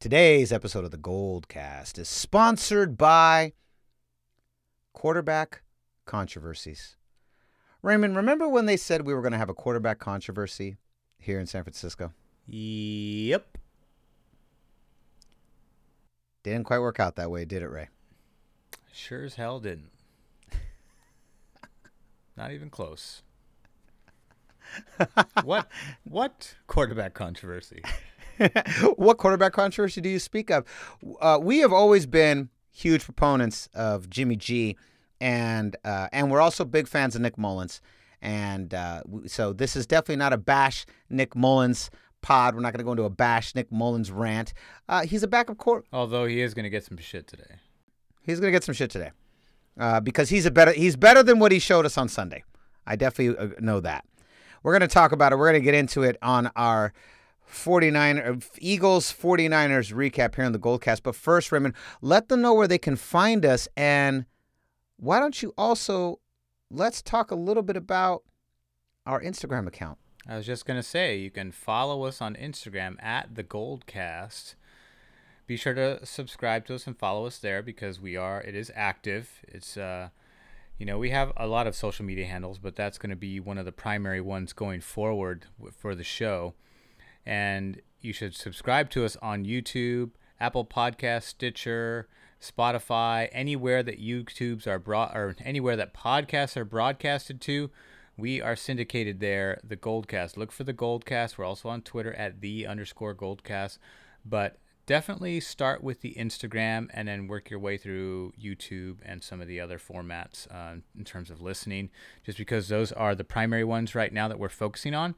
Today's episode of the Goldcast is sponsored by quarterback controversies. Raymond, remember when they said we were going to have a quarterback controversy here in San Francisco? Yep. Didn't quite work out that way, did it, Ray? Sure as hell didn't. Not even close. what what quarterback controversy? what quarterback controversy do you speak of? Uh, we have always been huge proponents of Jimmy G, and uh, and we're also big fans of Nick Mullens. And uh, so this is definitely not a bash Nick Mullens pod. We're not going to go into a bash Nick Mullens rant. Uh, he's a backup court. Although he is going to get some shit today. He's going to get some shit today uh, because he's a better he's better than what he showed us on Sunday. I definitely uh, know that. We're going to talk about it. We're going to get into it on our 49 uh, Eagles 49ers recap here on the Goldcast. But first, Raymond, let them know where they can find us and why don't you also let's talk a little bit about our Instagram account. I was just gonna say you can follow us on Instagram at the Goldcast. Be sure to subscribe to us and follow us there because we are it is active. It's uh you know, we have a lot of social media handles, but that's going to be one of the primary ones going forward for the show. And you should subscribe to us on YouTube, Apple Podcast, Stitcher, Spotify, anywhere that YouTubes are brought or anywhere that podcasts are broadcasted to. We are syndicated there, the Goldcast. Look for the Goldcast. We're also on Twitter at the underscore Goldcast. But definitely start with the Instagram and then work your way through YouTube and some of the other formats uh, in terms of listening, just because those are the primary ones right now that we're focusing on.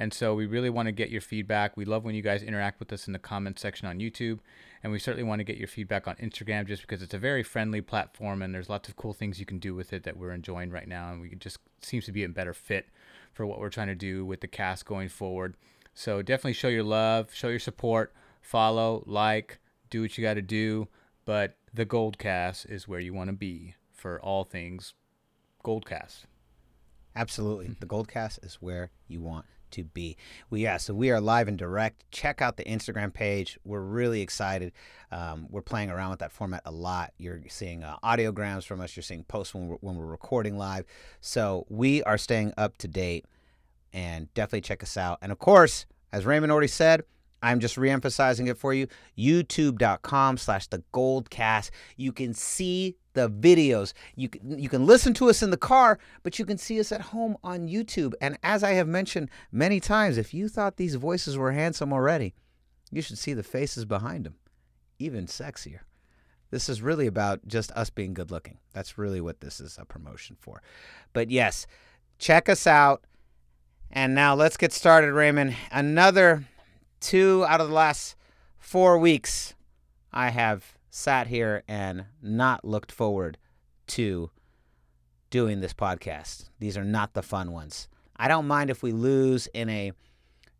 And so we really want to get your feedback. We love when you guys interact with us in the comments section on YouTube. And we certainly want to get your feedback on Instagram just because it's a very friendly platform and there's lots of cool things you can do with it that we're enjoying right now. And we just seems to be a better fit for what we're trying to do with the cast going forward. So definitely show your love, show your support follow, like, do what you got to do. But the Goldcast hmm. is where you want to be for all things Goldcast. Absolutely. The Goldcast is where you want to be. We yeah, so we are live and direct. Check out the Instagram page. We're really excited. Um, we're playing around with that format a lot. You're seeing uh, audiograms from us. You're seeing posts when we're, when we're recording live. So we are staying up to date, and definitely check us out. And of course, as Raymond already said, I'm just reemphasizing it for you. YouTube.com slash the Goldcast. You can see the videos. You can, you can listen to us in the car, but you can see us at home on YouTube. And as I have mentioned many times, if you thought these voices were handsome already, you should see the faces behind them, even sexier. This is really about just us being good looking. That's really what this is a promotion for. But yes, check us out. And now let's get started, Raymond. Another two out of the last four weeks, I have sat here and not looked forward to doing this podcast. These are not the fun ones. I don't mind if we lose in a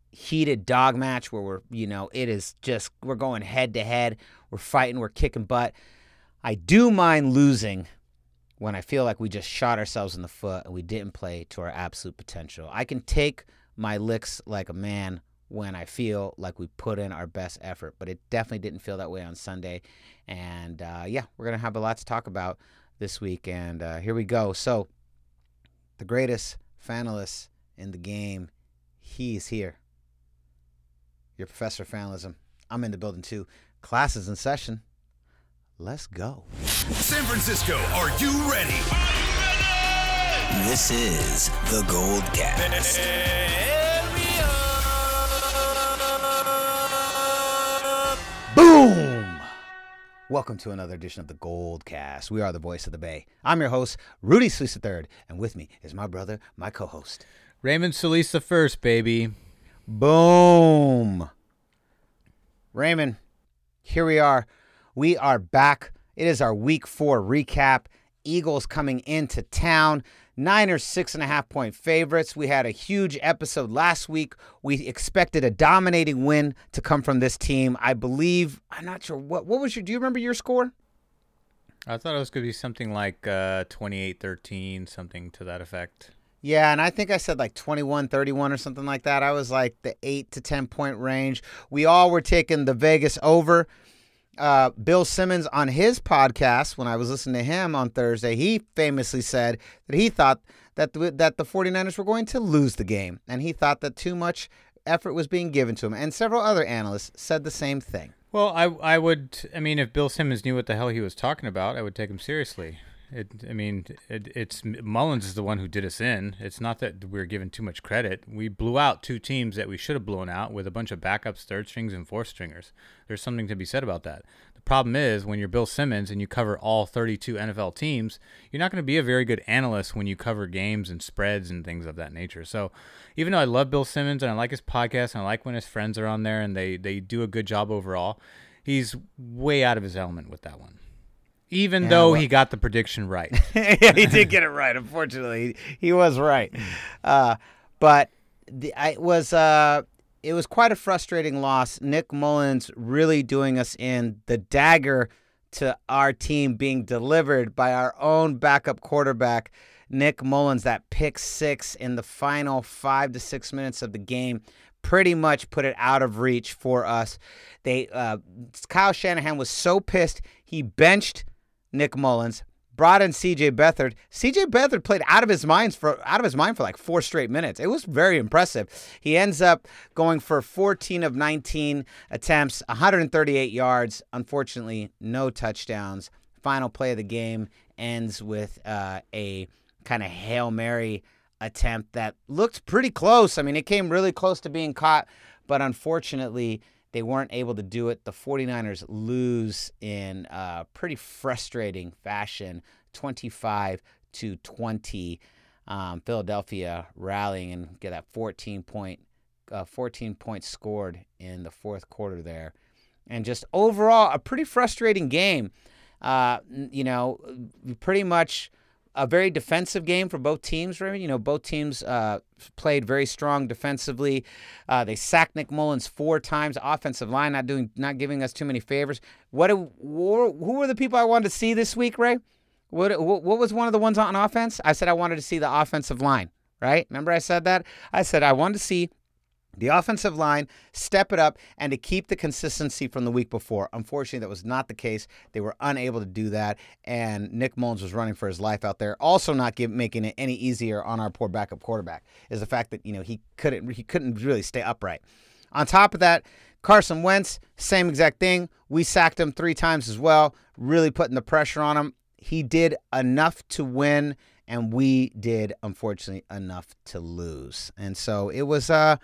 heated dog match where we're, you know, it is just, we're going head to head, we're fighting, we're kicking butt. I do mind losing when I feel like we just shot ourselves in the foot and we didn't play to our absolute potential. I can take my licks like a man when I feel like we put in our best effort. But it definitely didn't feel that way on Sunday. And uh, yeah, we're going to have a lot to talk about this week. And uh, here we go. So, the greatest fanalist in the game, he's here. Your professor of fanalism. I'm in the building too. Classes in session. Let's go. San Francisco, are you ready? This is the Gold Boom! Welcome to another edition of the Gold Cast. We are the voice of the Bay. I'm your host, Rudy Solis III, and with me is my brother, my co-host, Raymond Solis the first, baby. Boom! Raymond, here we are. We are back. It is our week four recap. Eagles coming into town. Niners six and a half point favorites. We had a huge episode last week. We expected a dominating win to come from this team. I believe I'm not sure what what was your do you remember your score? I thought it was going to be something like uh, 28-13, something to that effect. Yeah, and I think I said like 21, 31 or something like that. I was like the 8 to 10 point range. We all were taking the Vegas over. Uh, Bill Simmons on his podcast, when I was listening to him on Thursday, he famously said that he thought that the, that the 49ers were going to lose the game. And he thought that too much effort was being given to him. And several other analysts said the same thing. Well, I I would I mean if Bill Simmons knew what the hell he was talking about, I would take him seriously. It, I mean, it, it's Mullens is the one who did us in. It's not that we're given too much credit. We blew out two teams that we should have blown out with a bunch of backups, third strings, and fourth stringers. There's something to be said about that. The problem is when you're Bill Simmons and you cover all 32 NFL teams, you're not going to be a very good analyst when you cover games and spreads and things of that nature. So, even though I love Bill Simmons and I like his podcast and I like when his friends are on there and they they do a good job overall, he's way out of his element with that one even Yeah, though well- he got the prediction right. yeah, he did get it right. Unfortunately, he, he was right. Uh, but the, I it was uh, it was quite a frustrating loss. Nick Mullens really doing us in the dagger to our team being delivered by our own backup quarterback, Nick Mullens. That pick six in the final five to six minutes of the game pretty much put it out of reach for us. They uh, Kyle Shanahan was so pissed he benched Nick Mullens, brought in CJ Beathard. CJ Beathard played out of his mind for out of his mind for like four straight minutes. It was very impressive. He ends up going for 14 of 19 attempts, 138 yards. Unfortunately, no touchdowns. Final play of the game ends with uh, a kind of hail mary attempt that looked pretty close. I mean, it came really close to being caught, but unfortunately, they weren't able to do it. The 49ers lose in a pretty frustrating fashion, 25 to 20. Um, Philadelphia rallying and get that 14 point, uh, 14 points scored in the fourth quarter there, and just overall a pretty frustrating game. Uh, you know, pretty much a very defensive game for both teams. Right? You know, both teams uh, played very strong defensively. Uh, they sacked Nick Mullens four times. Offensive line not doing, not giving us too many favors. What? do- Who were the people I wanted to see this week, Ray? What what was one of the ones on offense? I said I wanted to see the offensive line. Right? Remember I said that? I said I wanted to see the offensive line step it up and to keep the consistency from the week before. Unfortunately, that was not the case. They were unable to do that, and Nick Mullens was running for his life out there. Also, not give, making it any easier on our poor backup quarterback is the fact that you know he couldn't he couldn't really stay upright. On top of that, Carson Wentz, same exact thing. We sacked him three times as well, really putting the pressure on him. He did enough to win, and we did unfortunately enough to lose. And so it was uh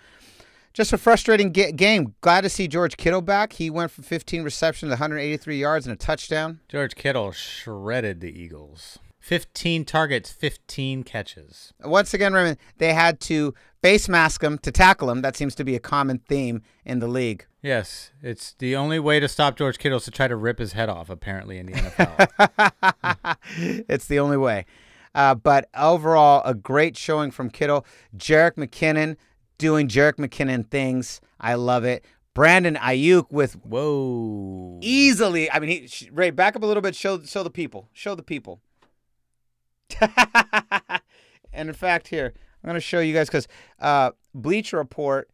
just a frustrating ga- game. Glad to see George Kittle back. He went for 15 receptions, 183 yards, and a touchdown. George Kittle shredded the Eagles. 15 targets, 15 catches. Once again, Raymond, they had to face mask him to tackle him. That seems to be a common theme in the league. Yes, it's the only way to stop George Kittle is to try to rip his head off, apparently, in the NFL. it's the only way. Uh, but overall, a great showing from Kittle. Jerick McKinnon doing Jerick McKinnon things. I love it. Brandon Aiyuk with Whoa. easily. I mean, he, Ray, back up a little bit. Show show the people. Show the people. and in fact, here I'm going to show you guys because uh, Bleacher Report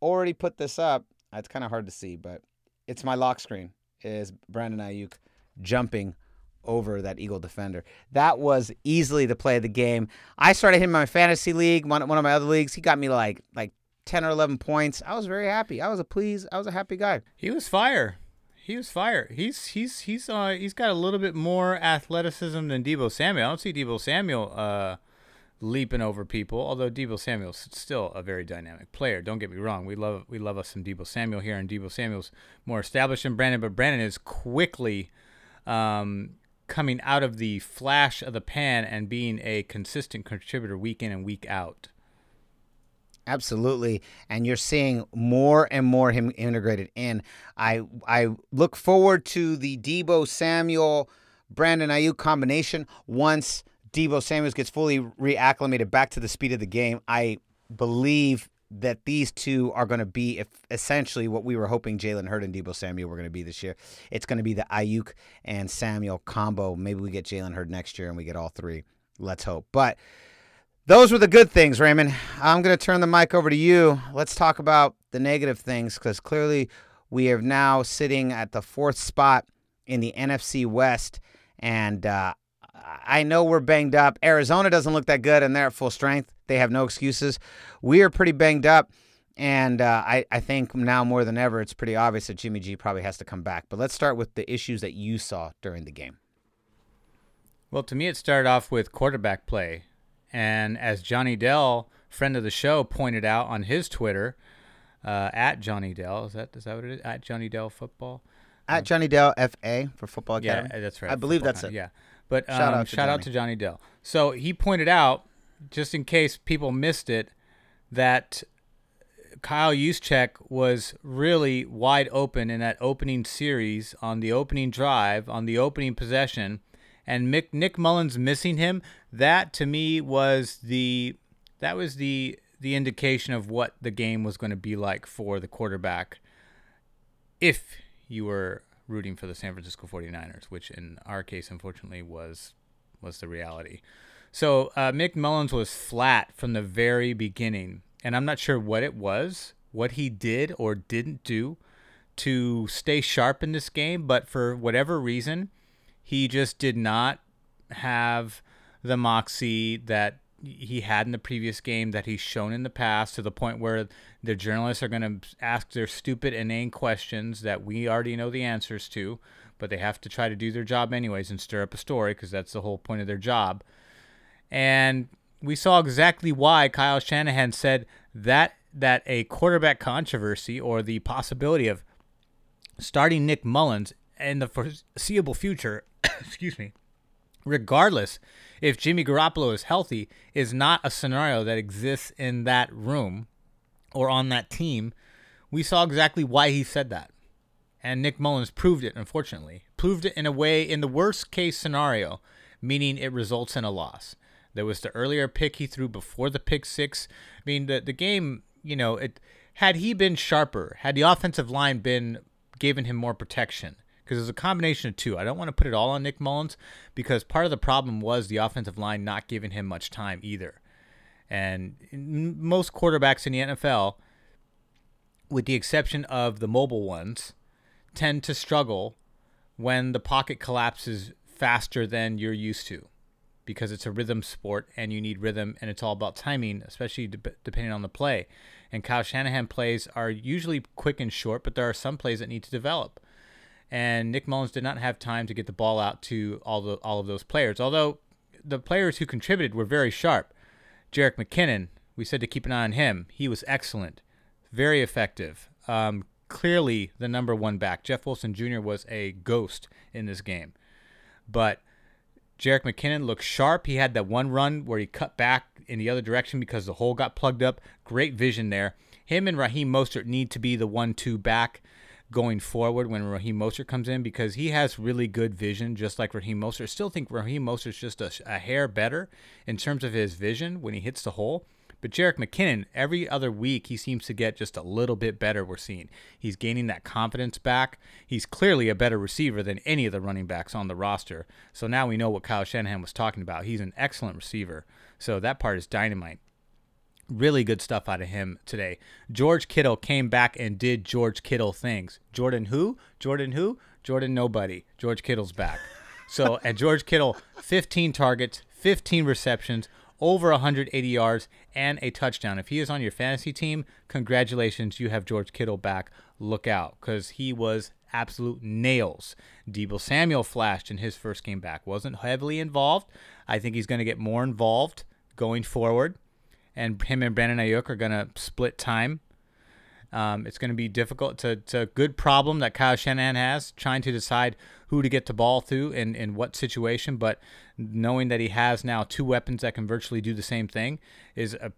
already put this up. It's kind of hard to see, but it's my lock screen. Is Brandon Aiyuk jumping over that Eagle defender? That was easily the play of the game. I started him in my fantasy league, one, one of my other leagues. He got me like like 10 or 11 points. I was very happy. I was a pleased. I was a happy guy. He was fire. He was fire. He's he's he's uh he's got a little bit more athleticism than Deebo Samuel. I don't see Deebo Samuel uh leaping over people, although Deebo Samuel's still a very dynamic player. Don't get me wrong. We love we love us some Deebo Samuel here, and Deebo Samuel's more established than Brandon, but Brandon is quickly um coming out of the flash of the pan and being a consistent contributor week in and week out. Absolutely, and you're seeing more and more him integrated in. I I look forward to the Deebo Samuel Brandon Aiyuk combination once Deebo Samuel gets fully reacclimated back to the speed of the game. I believe that these two are going to be if, essentially what we were hoping Jalen Hurd and Deebo Samuel were going to be this year. It's going to be the Aiyuk and Samuel combo. Maybe we get Jalen Hurd next year and we get all three. Let's hope. But Those were the good things, Raymond. I'm going to turn the mic over to you. Let's talk about the negative things because clearly we are now sitting at the fourth spot in the NFC West. And uh, I know we're banged up. Arizona doesn't look that good, and they're at full strength. They have no excuses. We are pretty banged up. And uh, I, I think now more than ever, it's pretty obvious that Jimmy G probably has to come back. But let's start with the issues that you saw during the game. Well, to me, it started off with quarterback play. And as Johnny Dell, friend of the show, pointed out on his Twitter, uh, at Johnny Dell, is that is that what it is? At Johnny Dell Football? At Johnny Dell FA for Football Academy. Yeah, that's right. I believe that's Academy, it. Yeah. But um, Shout out to shout out to Johnny Dell. So he pointed out, just in case people missed it, that Kyle Juszczyk was really wide open in that opening series on the opening drive, on the opening possession, and Mick, Nick Mullens missing him. That to me was the that was the the indication of what the game was going to be like for the quarterback if you were rooting for the San Francisco 49ers, which in our case unfortunately was was the reality. So uh, Mick Mullens was flat from the very beginning, and I'm not sure what it was, what he did or didn't do to stay sharp in this game, but for whatever reason, he just did not have the moxie that he had in the previous game that he's shown in the past to the point where the journalists are going to ask their stupid inane questions that we already know the answers to but they have to try to do their job anyways and stir up a story because that's the whole point of their job and we saw exactly why Kyle Shanahan said that that a quarterback controversy or the possibility of starting Nick Mullens in the foreseeable future, excuse me, regardless if Jimmy Garoppolo is healthy, is not a scenario that exists in that room or on that team. We saw exactly why he said that. And Nick Mullens proved it, unfortunately. Proved it in a way, in the worst case scenario, meaning it results in a loss. There was the earlier pick he threw before the pick six. I mean, the, the game, you know, it had he been sharper, had the offensive line been given him more protection, because it was a combination of two. I don't want to put it all on Nick Mullens because part of the problem was the offensive line not giving him much time either. And most quarterbacks in the NFL, with the exception of the mobile ones, tend to struggle when the pocket collapses faster than you're used to because it's a rhythm sport and you need rhythm and it's all about timing, especially de- depending on the play. And Kyle Shanahan plays are usually quick and short, but there are some plays that need to develop. And Nick Mullens did not have time to get the ball out to all the all of those players. Although the players who contributed were very sharp. Jerick McKinnon, we said to keep an eye on him. He was excellent, very effective. Um, clearly the number one back. Jeff Wilson Jr. was a ghost in this game, but Jerick McKinnon looked sharp. He had that one run where he cut back in the other direction because the hole got plugged up. Great vision there. Him and Raheem Mostert need to be the one-two back going forward when Raheem Mostert comes in because he has really good vision, just like Raheem Mostert. Still think Raheem Mostert's just a, a hair better in terms of his vision when he hits the hole. But Jerick McKinnon, every other week, he seems to get just a little bit better. We're seeing he's gaining that confidence back. He's clearly a better receiver than any of the running backs on the roster. So now we know what Kyle Shanahan was talking about. He's an excellent receiver. So that part is dynamite. Really good stuff out of him today. George Kittle came back and did George Kittle things. Jordan who? Jordan who? Jordan nobody. George Kittle's back. So at George Kittle, 15 targets, 15 receptions, over 180 yards, and a touchdown. If he is on your fantasy team, congratulations, you have George Kittle back. Look out, because he was absolute nails. Deebo Samuel flashed in his first game back. Wasn't heavily involved. I think he's going to get more involved going forward. And him and Brandon Aiyuk are going to split time. Um, it's going to be difficult. A, it's a good problem that Kyle Shanahan has, trying to decide who to get the ball to and in what situation. But knowing that he has now two weapons that can virtually do the same thing is uh,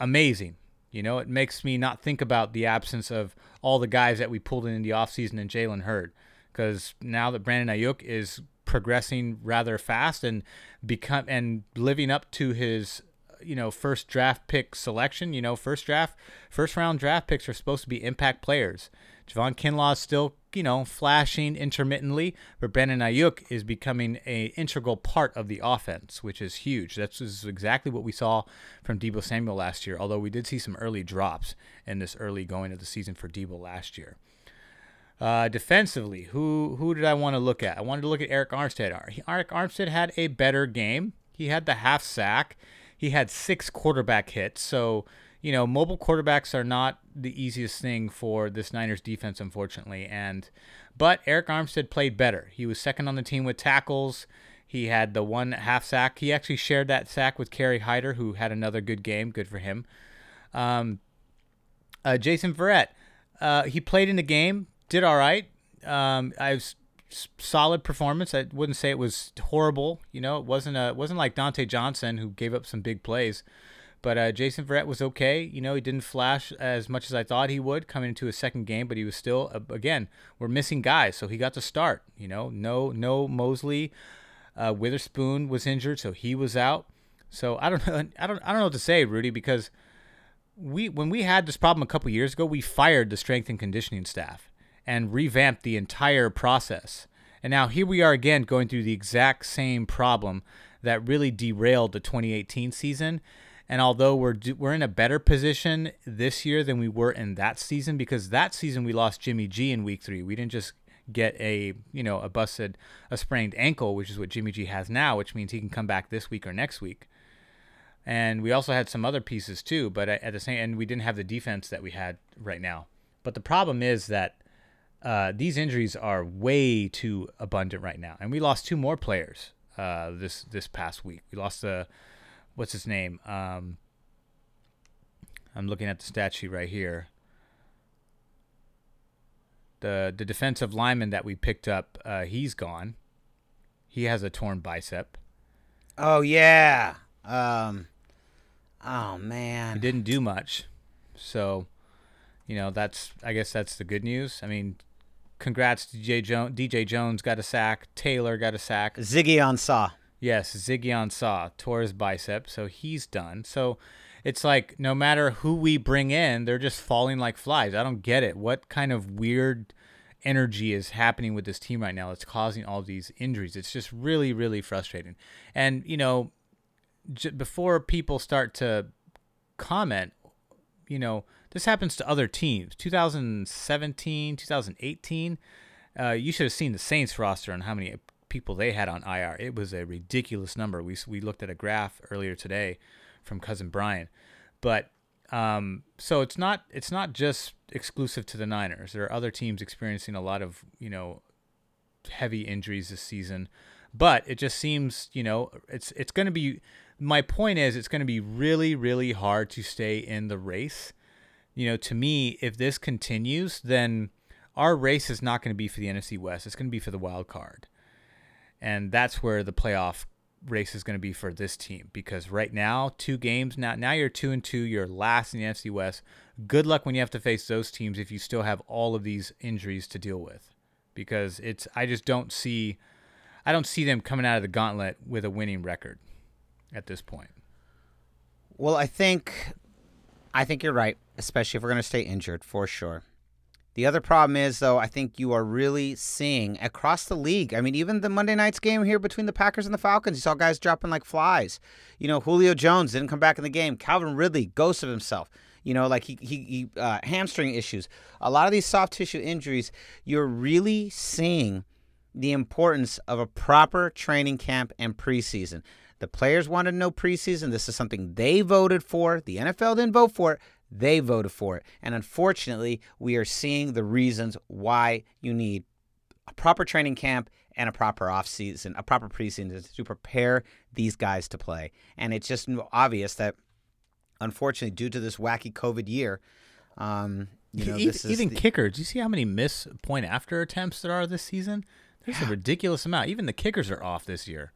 amazing. You know, it makes me not think about the absence of all the guys that we pulled in, in the offseason and Jalen Hurd. Because now that Brandon Aiyuk is progressing rather fast and become and living up to his you know first draft pick selection you know first draft first round draft picks are supposed to be impact players Javon Kinlaw is still, you know, flashing intermittently, but Brandon Aiyuk is becoming a integral part of the offense, which is huge. That's exactly what we saw from Deebo Samuel last year, although we did see some early drops in this early going of the season for Deebo last year. Uh, defensively, who who did I want to look at? I wanted to look at Arik Armstead. Arik Armstead had a better game. He had the half sack. He had six quarterback hits. So, you know, mobile quarterbacks are not the easiest thing for this Niners defense, unfortunately. And but Arik Armstead played better. He was second on the team with tackles. He had the one half sack. He actually shared that sack with Kerry Hyder, who had another good game. Good for him. Um, uh, Jason Verrett, uh, he played in the game, did all right. Um, I was solid performance. I wouldn't say it was horrible. You know, it wasn't a it wasn't like Dontae Johnson who gave up some big plays. But uh, Jason Verrett was okay. You know, he didn't flash as much as I thought he would coming into his second game, but he was still uh, again we're missing guys, so he got to start. You know, no no Mosley, uh, Witherspoon was injured, so he was out. So I don't know. I don't I don't know what to say, Rudy, because we when we had this problem a couple years ago, we fired the strength and conditioning staff and revamped the entire process. And now here we are again going through the exact same problem that really derailed the 2018 season. And although we're we're in a better position this year than we were in that season, because that season we lost Jimmy G in Week Three, we didn't just get a you know a busted a sprained ankle, which is what Jimmy G has now, which means he can come back this week or next week. And we also had some other pieces too, but at the same and we didn't have the defense that we had right now. But the problem is that uh, these injuries are way too abundant right now, and we lost two more players uh, this this past week. We lost the what's his name? Um, I'm looking at the stat sheet right here. The the defensive lineman that we picked up, uh, he's gone. He has a torn bicep. Oh yeah. Um. Oh man. He didn't do much, so you know that's I guess that's the good news. I mean, congrats to DJ Jones. DJ Jones got a sack. Taylor got a sack. Ziggy Ansah. Yes, Ziggy Ansah tore his bicep, so he's done. So it's like no matter who we bring in, they're just falling like flies. I don't get it. What kind of weird energy is happening with this team right now that's causing all these injuries? It's just really, really frustrating. And you know, j- before people start to comment, you know, this happens to other teams. 2017, 2018, uh, you should have seen the Saints roster and how many people they had on IR. It was a ridiculous number. We we looked at a graph earlier today from cousin Brian, but um, so it's not it's not just exclusive to the Niners. There are other teams experiencing a lot of you know heavy injuries this season, but it just seems you know it's it's going to be. My point is, it's going to be really really hard to stay in the race you know, to me, if this continues, then our race is not going to be for the NFC West. It's going to be for the wild card. And that's where the playoff race is going to be for this team because right now, two games now now you're 2 and 2, you're last in the NFC West. Good luck when you have to face those teams if you still have all of these injuries to deal with. Because it's I just don't see I don't see them coming out of the gauntlet with a winning record at this point. Well, I think I think you're right, especially if we're going to stay injured for sure. The other problem is, though, I think you are really seeing across the league. I mean, even the Monday night's game here between the Packers and the Falcons, you saw guys dropping like flies. You know, Julio Jones didn't come back in the game. Calvin Ridley ghosted himself. You know, like he, he, he uh, hamstring issues. A lot of these soft tissue injuries, you're really seeing the importance of a proper training camp and preseason. The players wanted no preseason. This is something they voted for. The NFL didn't vote for it. They voted for it. And unfortunately, we are seeing the reasons why you need a proper training camp and a proper offseason, a proper preseason to prepare these guys to play. And it's just obvious that, unfortunately, due to this wacky COVID year, um, you know, even, even the... kickers. Do you see how many miss point after attempts there are this season? There's yeah. a ridiculous amount. Even the kickers are off this year.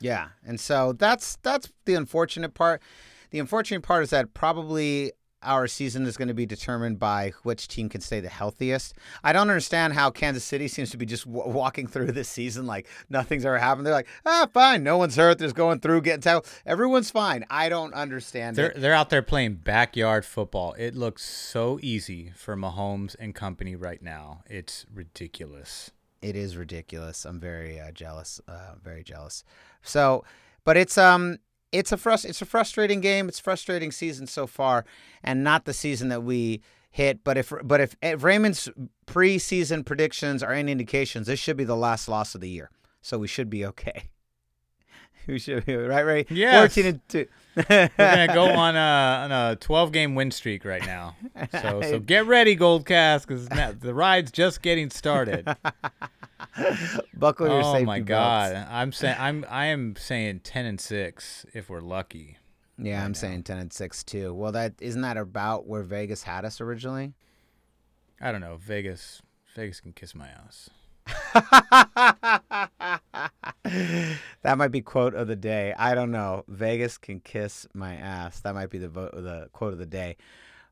Yeah, and so that's that's the unfortunate part. The unfortunate part is that probably our season is going to be determined by which team can stay the healthiest. I don't understand how Kansas City seems to be just w- walking through this season like nothing's ever happened. They're like, ah, fine, no one's hurt. There's going through, getting tackled. Everyone's fine. I don't understand They're it. they're out there playing backyard football. It looks so easy for Mahomes and company right now. It's ridiculous. It is ridiculous. I'm very uh, jealous. Uh, very jealous. So, but it's um, it's a frust- it's a frustrating game. It's frustrating season so far, and not the season that we hit. But if but if, if Raymond's preseason predictions are any indications, this should be the last loss of the year. So we should be okay. we should be right, right. Yes. Fourteen and two. We're gonna go on a on a 12 game win streak right now. So so get ready, Goldcast, because the ride's just getting started. Buckle your oh safety my belts. god, I'm saying I'm I am saying 10 and six if we're lucky. Yeah, right I'm now. saying ten and six too. Well, that isn't that about where Vegas had us originally. I don't know. Vegas Vegas can kiss my ass. that might be quote of the day. I don't know. Vegas can kiss my ass. That might be the vote, the quote of the day.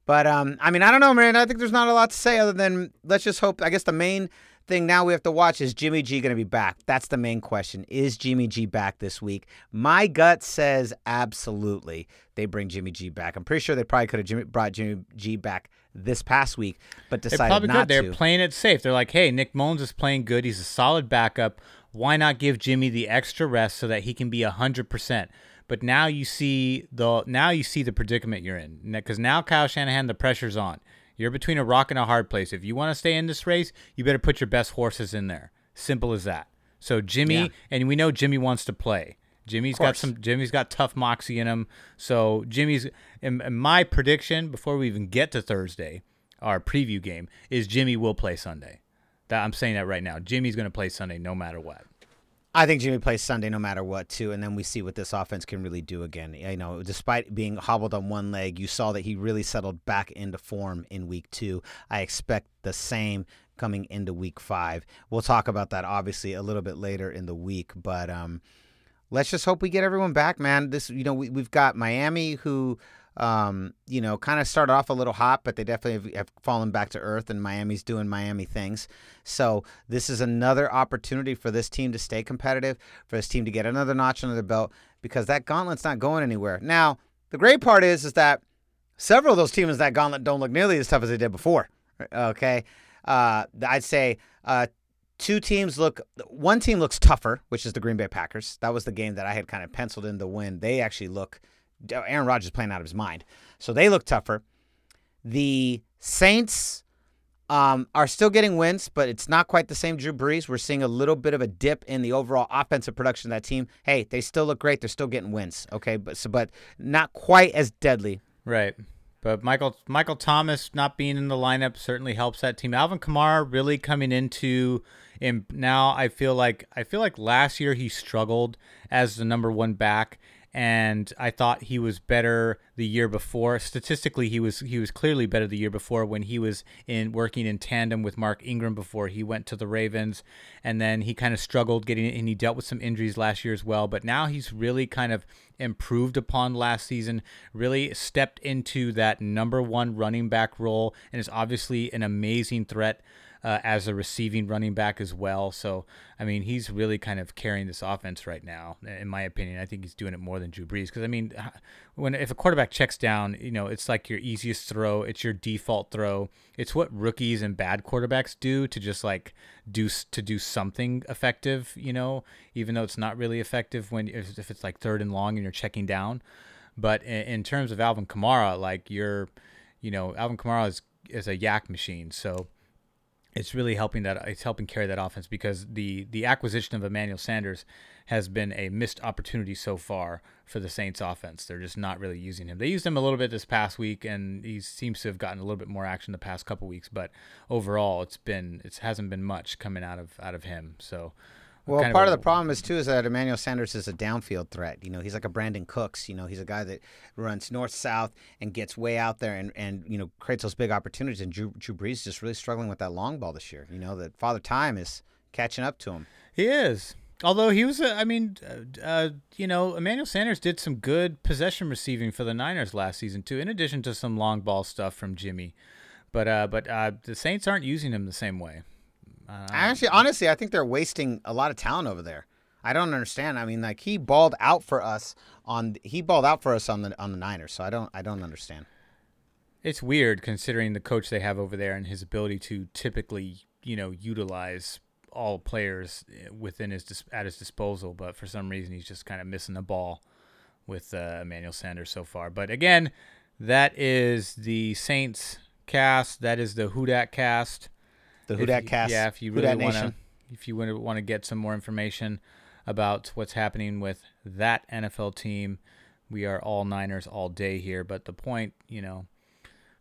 But um, I mean, I don't know, man. I think there's not a lot to say other than let's just hope. I guess the main thing now we have to watch is Jimmy G going to be back. That's the main question. Is Jimmy G back this week? My gut says absolutely. They bring Jimmy G back. I'm pretty sure they probably could have Jimmy, brought Jimmy G back this past week, but decided not. They're to. playing it safe. They're like, hey, Nick Mullens is playing good. He's a solid backup. Why not give Jimmy the extra rest so that he can be hundred percent? But now you see the now you see the predicament you're in because now Kyle Shanahan the pressure's on. You're between a rock and a hard place. If you want to stay in this race, you better put your best horses in there. Simple as that. So Jimmy, Yeah. and we know Jimmy wants to play. Jimmy's got some. Jimmy's got tough moxie in him. So Jimmy's. In, in my prediction before we even get to Thursday, our preview game is Jimmy will play Sunday. That I'm saying that right now. Jimmy's going to play Sunday no matter what. I think Jimmy plays Sunday no matter what, too, and then we see what this offense can really do again. You know, despite being hobbled on one leg, you saw that he really settled back into form in week two. I expect the same coming into week five. We'll talk about that obviously a little bit later in the week, but um, let's just hope we get everyone back, man. This, you know, we, we've got Miami who. Um, you know, kind of started off a little hot, but they definitely have, have fallen back to earth, and Miami's doing Miami things. So this is another opportunity for this team to stay competitive, for this team to get another notch under their belt, because that gauntlet's not going anywhere. Now, the great part is, is that several of those teams in that gauntlet don't look nearly as tough as they did before. Okay, uh, I'd say uh, two teams look. One team looks tougher, which is the Green Bay Packers. That was the game that I had kind of penciled in to win. They actually look. Aaron Rodgers playing out of his mind, so they look tougher. The Saints um, are still getting wins, but it's not quite the same Drew Brees. We're seeing a little bit of a dip in the overall offensive production of that team. Hey, they still look great. They're still getting wins. Okay, but so, but not quite as deadly. Right. But Michael Michael Thomas not being in the lineup certainly helps that team. Alvin Kamara really coming into and now I feel like I feel like last year he struggled as the number one back and I thought he was better the year before. Statistically, he was he was clearly better the year before when he was in working in tandem with Mark Ingram before he went to the Ravens, and then he kind of struggled getting and he dealt with some injuries last year as well. But now he's really kind of improved upon last season, really stepped into that number one running back role, and is obviously an amazing threat uh, as a receiving running back as well. So, I mean, he's really kind of carrying this offense right now, in my opinion. I think he's doing it more than Drew Brees because, I mean, when if a quarterback checks down, you know, it's like your easiest throw, it's your default throw. It's what rookies and bad quarterbacks do to just like do to do something effective, you know, even though it's not really effective when if, if it's like third and long and you're checking down. But in, in terms of Alvin Kamara, like you're, you know, Alvin Kamara is is a YAC machine, so it's really helping that it's helping carry that offense because the the acquisition of Emmanuel Sanders has been a missed opportunity so far for the Saints offense. They're just not really using him. They used him a little bit this past week and he seems to have gotten a little bit more action the past couple weeks, but overall it's been it hasn't been much coming out of out of him. So Well, kind part a- of the problem is too is that Emmanuel Sanders is a downfield threat. You know, he's like a Brandin Cooks. You know, he's a guy that runs north south and gets way out there and, and you know creates those big opportunities. And Drew, Drew Brees is just really struggling with that long ball this year. You know, that Father Time is catching up to him. He is. Although he was, I mean, uh, uh, you know, Emmanuel Sanders did some good possession receiving for the Niners last season too, in addition to some long ball stuff from Jimmy. But uh, but uh, the Saints aren't using him the same way. Uh, Actually, honestly, I think they're wasting a lot of talent over there. I don't understand. I mean, like he balled out for us on he balled out for us on the on the Niners. So I don't I don't understand. It's weird considering the coach they have over there and his ability to typically, you know, utilize all players eh, within his at his disposal, but for some reason he's just kind of missing the ball with uh, Emmanuel Sanders so far. But again, that is the Saints cast. That is the Who Dat cast. The If Who Dat you- cast. Yeah, if you really want to, if you want to get some more information about what's happening with that NFL team, we are all Niners all day here. But the point, you know,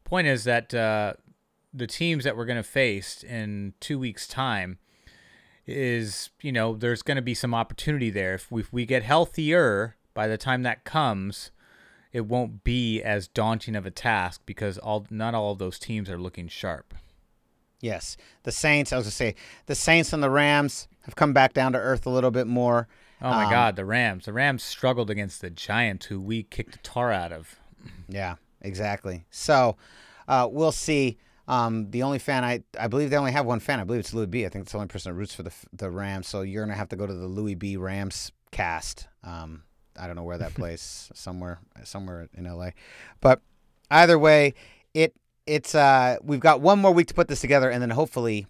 point is that uh, the teams that we're going to face in two weeks' time is, you know, there's going to be some opportunity there. If we, if we get healthier by the time that comes, it won't be as daunting of a task because all not all of those teams are looking sharp. Yes, the Saints. I was gonna say the Saints and the Rams have come back down to earth a little bit more. Oh my Um, God, the Rams! The Rams struggled against the Giants, who we kicked the tar out of. Yeah, exactly. So uh, we'll see. Um, the only fan I I believe they only have one fan. I believe it's Louis B. I think it's the only person that roots for the the Rams. So you're gonna have to go to the Louis B. Rams cast. Um, I don't know where that place somewhere somewhere in L.A. But either way, it it's uh we've got one more week to put this together, and then hopefully,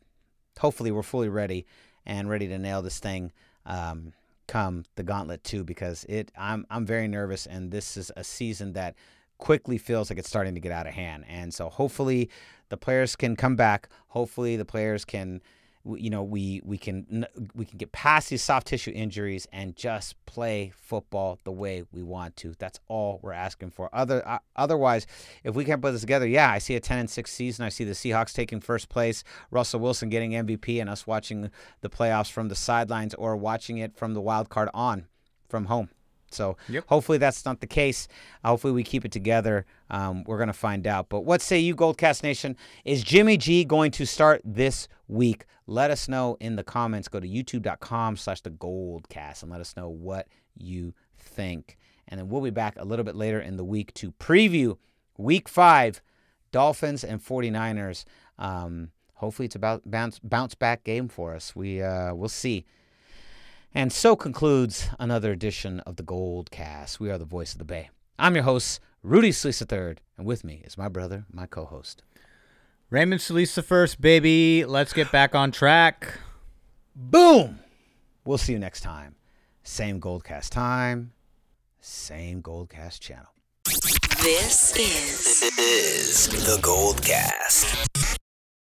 hopefully we're fully ready and ready to nail this thing. Um, come the gauntlet too because it I'm I'm very nervous and this is a season that quickly feels like it's starting to get out of hand and so hopefully the players can come back hopefully the players can you know we we can we can get past these soft tissue injuries and just play football the way we want to. That's all we're asking for. Other uh, otherwise if we can't put this together yeah I see a 10 and 6 season. I see the Seahawks taking first place Russell Wilson getting MVP and us watching the playoffs from the sidelines or watching it from the wild card on from home so Yep. hopefully that's not the case. Hopefully we keep it together. Um, we're going to find out. But what say you, Goldcast Nation? Is Jimmy G going to start this week? Let us know in the comments. Go to youtube.com slash the Goldcast and let us know what you think. And then we'll be back a little bit later in the week to preview week five, Dolphins and 49ers. Um, hopefully it's about bounce, bounce back game for us. We, uh, we'll see. And so concludes another edition of the Gold Cast. We are the voice of the Bay. I'm your host, Rudy Solis III, and with me is my brother, my co-host. Raymond Solis the first, baby. Let's get back on track. Boom! We'll see you next time. Same Goldcast time, same Goldcast channel. This is this is the Gold Cast.